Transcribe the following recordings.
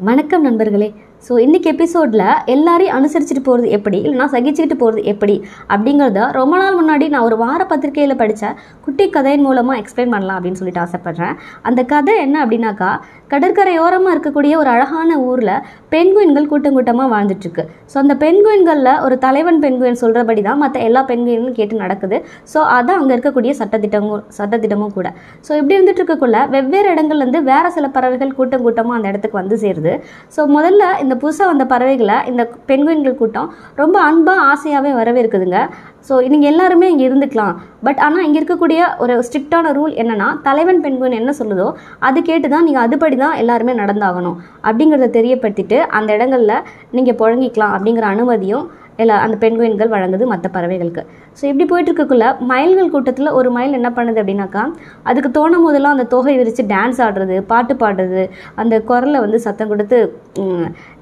வணக்கம் நண்பர்களே. ஸோ இன்றைக்கி எபிசோடில் எல்லாரையும் அனுசரிச்சுட்டு போகிறது எப்படி? இல்லைனா சகிச்சுக்கிட்டு போகிறது எப்படி? அப்படிங்கிறத ரொம்ப நாள் முன்னாடி நான் ஒரு வார பத்திரிகையில் படித்த குட்டி கதையின் மூலமாக எக்ஸ்பிளைன் பண்ணலாம் அப்படின்னு சொல்லிட்டு ஆசைப்பட்றேன். அந்த கதை என்ன அப்படின்னாக்கா கடற்கரையோரமாக இருக்கக்கூடிய ஒரு அழகான ஊரில் பெண்குயின்கள் கூட்டம் கூட்டமாக வாழ்ந்துட்டுருக்கு. ஸோ அந்த பெண்குயின்களில் ஒரு தலைவன் பெண்குயின் சொல்கிறபடி தான் மற்ற எல்லா பெண்குயினும் கேட்டு நடக்குது. ஸோ அதான் அங்கே இருக்கக்கூடிய சட்டத்திட்டமும் சட்டத்திட்டமும் கூட. ஸோ இப்படி இருந்துட்டு இருக்கக்குள்ள வெவ்வேறு இடங்கள்லேருந்து வேறு சில பறவைகள் கூட்டம் கூட்டமாக அந்த இடத்துக்கு வந்து சேருது. ஸோ முதல்ல இந்த புதுசாக வந்த பறவைகளை இந்த பெண்குயின்கள் கூட்டம் ரொம்ப அன்பாக ஆசையாகவே வரவேற்குதுங்க. ஸோ நீங்கள் எல்லாருமே இங்கே இருந்துக்கலாம். பட் ஆனால் இங்கே இருக்கக்கூடிய ஒரு ஸ்ட்ரிக்டான ரூல் என்னென்னா தலைவன் பெண்குயின் என்ன சொல்லுதோ அது கேட்டு தான் நீங்கள் அதுபடி தான் எல்லாருமே நடந்தாகணும். அப்படிங்கிறத தெரியப்படுத்திட்டு அந்த இடங்களில் நீங்கள் புழங்கிக்கலாம் அப்படிங்கிற அனுமதியும் எல்லா அந்த பெண்குயின்கள் வழங்குது மற்ற பறவைகளுக்கு. ஸோ இப்படி போயிட்டுருக்கக்குள்ள மயில்கள் கூட்டத்தில் ஒரு மயில் என்ன பண்ணுது அப்படின்னாக்கா அதுக்கு தோணும் போதெல்லாம் அந்த தொகை விரித்து டான்ஸ் ஆடுறது பாட்டு பாடுறது அந்த குரலை வந்து சத்தம் கொடுத்து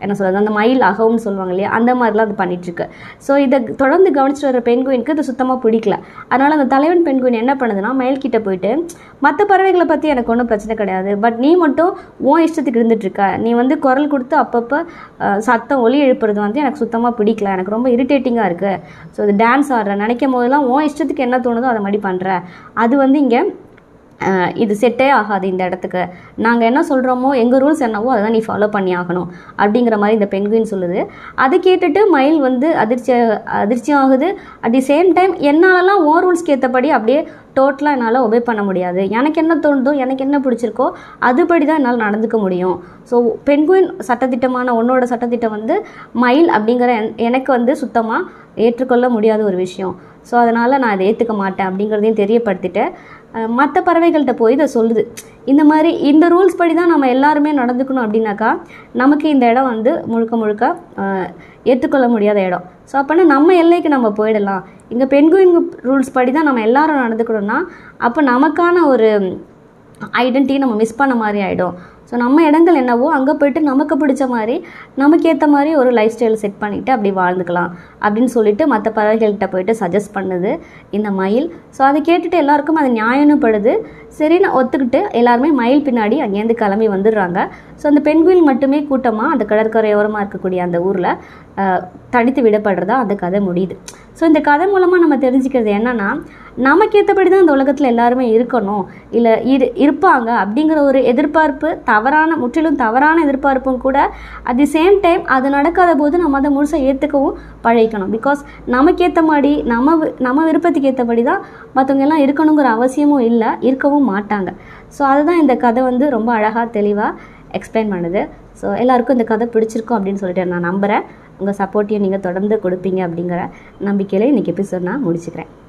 என்ன சொல்கிறது அந்த மயில் அகவும்னு சொல்லுவாங்க இல்லையா அந்த மாதிரிலாம் அது பண்ணிகிட்ருக்கு ஸோ இதை தொடர்ந்து கவனிச்சுட்டு வர பெண்குயினுக்கு இது சுத்தமாக பிடிக்கல. அதனால் அந்த தலைவன் பெண்குயின் என்ன பண்ணுதுன்னா மயில்கிட்ட போயிட்டு மற்ற பறவைகளை பற்றி எனக்கு ஒன்றும் பிரச்சனை கிடையாது பட் நீ மட்டும் உன் இஷ்டத்துக்கு இருந்துகிட்ருக்க நீ வந்து குரல் கொடுத்து அப்பப்போ சத்தம் ஒலி எழுப்புறது வந்து எனக்கு சுத்தமாக பிடிக்கல. எனக்கு ரொம்ப இரிட்டேட்டிங்காக இருக்குது ஸோ இது டான்ஸ் ஆடுற நினைக்கும் போதெல்லாம் உன் இஷ்டத்துக்கு என்ன தோணுதோ அதை மாதிரி பண்ணுற அது வந்து இங்கே இது செட்டே ஆகாது இந்த இடத்துக்கு. நாங்கள் என்ன சொல்கிறோமோ எங்கள் ரூல்ஸ் என்னவோ அதை தான் நீ ஃபாலோ பண்ணி ஆகணும் அப்படிங்கிற மாதிரி இந்த பெண்குயின் சொல்லுது. அதை கேட்டுட்டு மயில் வந்து அதிர்ச்சி அதிர்ச்சி ஆகுது. அட் தி சேம் டைம் என்னாலலாம் ஓ ரூல்ஸ்க்கு ஏற்றபடி அப்படியே டோட்டலாக என்னால் ஒபே பண்ண முடியாது. எனக்கு என்ன தோணுதோ எனக்கு என்ன பிடிச்சிருக்கோ அதுபடி தான் என்னால் நடந்துக்க முடியும். ஸோ பெண்குயின் சட்டத்திட்டமான உன்னோட சட்டத்திட்டம் வந்து மயில் அப்படிங்கிற என்- எனக்கு வந்து சுத்தமாக ஏற்றுக்கொள்ள முடியாத ஒரு விஷயம். ஸோ அதனால் நான் அதை ஏற்றுக்க மாட்டேன் அப்படிங்கிறதையும் தெரியப்படுத்திட்டேன் மற்ற பறவைகள்கிட்ட போய் இதை சொல்லுது. இந்த மாதிரி இந்த ரூல்ஸ் படி தான் நம்ம எல்லாருமே நடந்துக்கணும் அப்படின்னாக்கா நமக்கு இந்த இடம் வந்து முழுக்க முழுக்க ஏற்றுக்கொள்ள முடியாத இடம். ஸோ அப்போனா நம்ம எல்லைக்கு நம்ம போயிடலாம். இங்கே பெண்குயின் ரூல்ஸ் படி தான் நம்ம எல்லாரும் நடந்துக்கணும்னா அப்போ நமக்கான ஒரு ஐடென்டிட்டி நம்ம மிஸ் பண்ண மாதிரி ஆகிடும் ஸோ நம்ம இடங்கள் என்னவோ அங்கே போயிட்டு நமக்கு பிடிச்ச மாதிரி நமக்கு ஏற்ற மாதிரி ஒரு லைஃப் ஸ்டைல் செட் பண்ணிவிட்டு அப்படி வாழ்ந்துக்கலாம் அப்படின்னு சொல்லிட்டு மற்ற பறவைகள்கிட்ட போயிட்டு சஜஸ்ட் பண்ணுது இந்த மயில். ஸோ அதை கேட்டுட்டு எல்லாருக்கும் அது நியாயம்னு படுது. சரின்னு ஒத்துக்கிட்டு எல்லாருமே மயில் பின்னாடி அங்கேருந்து கிளம்பி வந்துடுறாங்க. ஸோ அந்த பெண்குயில் மட்டுமே கூட்டமாக அந்த கடற்கரையோரமாக இருக்கக்கூடிய அந்த ஊரில் தடித்து விடப்படுறதா அந்த கதை முடியுது. ஸோ இந்த கதை மூலமாக நம்ம தெரிஞ்சுக்கிறது என்னன்னா நமக்கு ஏற்றபடி தான் இந்த உலகத்தில் எல்லாருமே இருக்கணும். இல்லை இரு இருப்பாங்க. அப்படிங்கிற ஒரு எதிர்பார்ப்பு தவறான முற்றிலும் தவறான எதிர்பார்ப்பும் கூட அட் தி சேம் டைம் அது நடக்காத போது நம்ம அதை முழுசாக ஏற்றுக்கவும் பழகிக்கணும். பிகாஸ் நமக்கு ஏற்ற மாதிரி நம்ம வி- நம்ம விருப்பத்துக்கு ஏற்றபடி தான் மற்றவங்க எல்லாம் இருக்கணுங்கிற அவசியமும் இல்லை இருக்கவும் மாட்டாங்க. ஸோ அதுதான் இந்த கதை வந்து ரொம்ப அழகாக தெளிவாக எக்ஸ்பிளைன் பண்ணுது. ஸோ எல்லாருக்கும் இந்த கதை பிடிச்சிருக்கும் அப்படின்னு சொல்லிட்டு நான் நம்புகிறேன் உங்கள் சப்போர்ட்டையும் நீங்கள் தொடர்ந்து கொடுப்பீங்க அப்படிங்கிற நம்பிக்கையில் இன்றைக்கி எபிசோட் நான் முடிச்சுக்கிறேன்.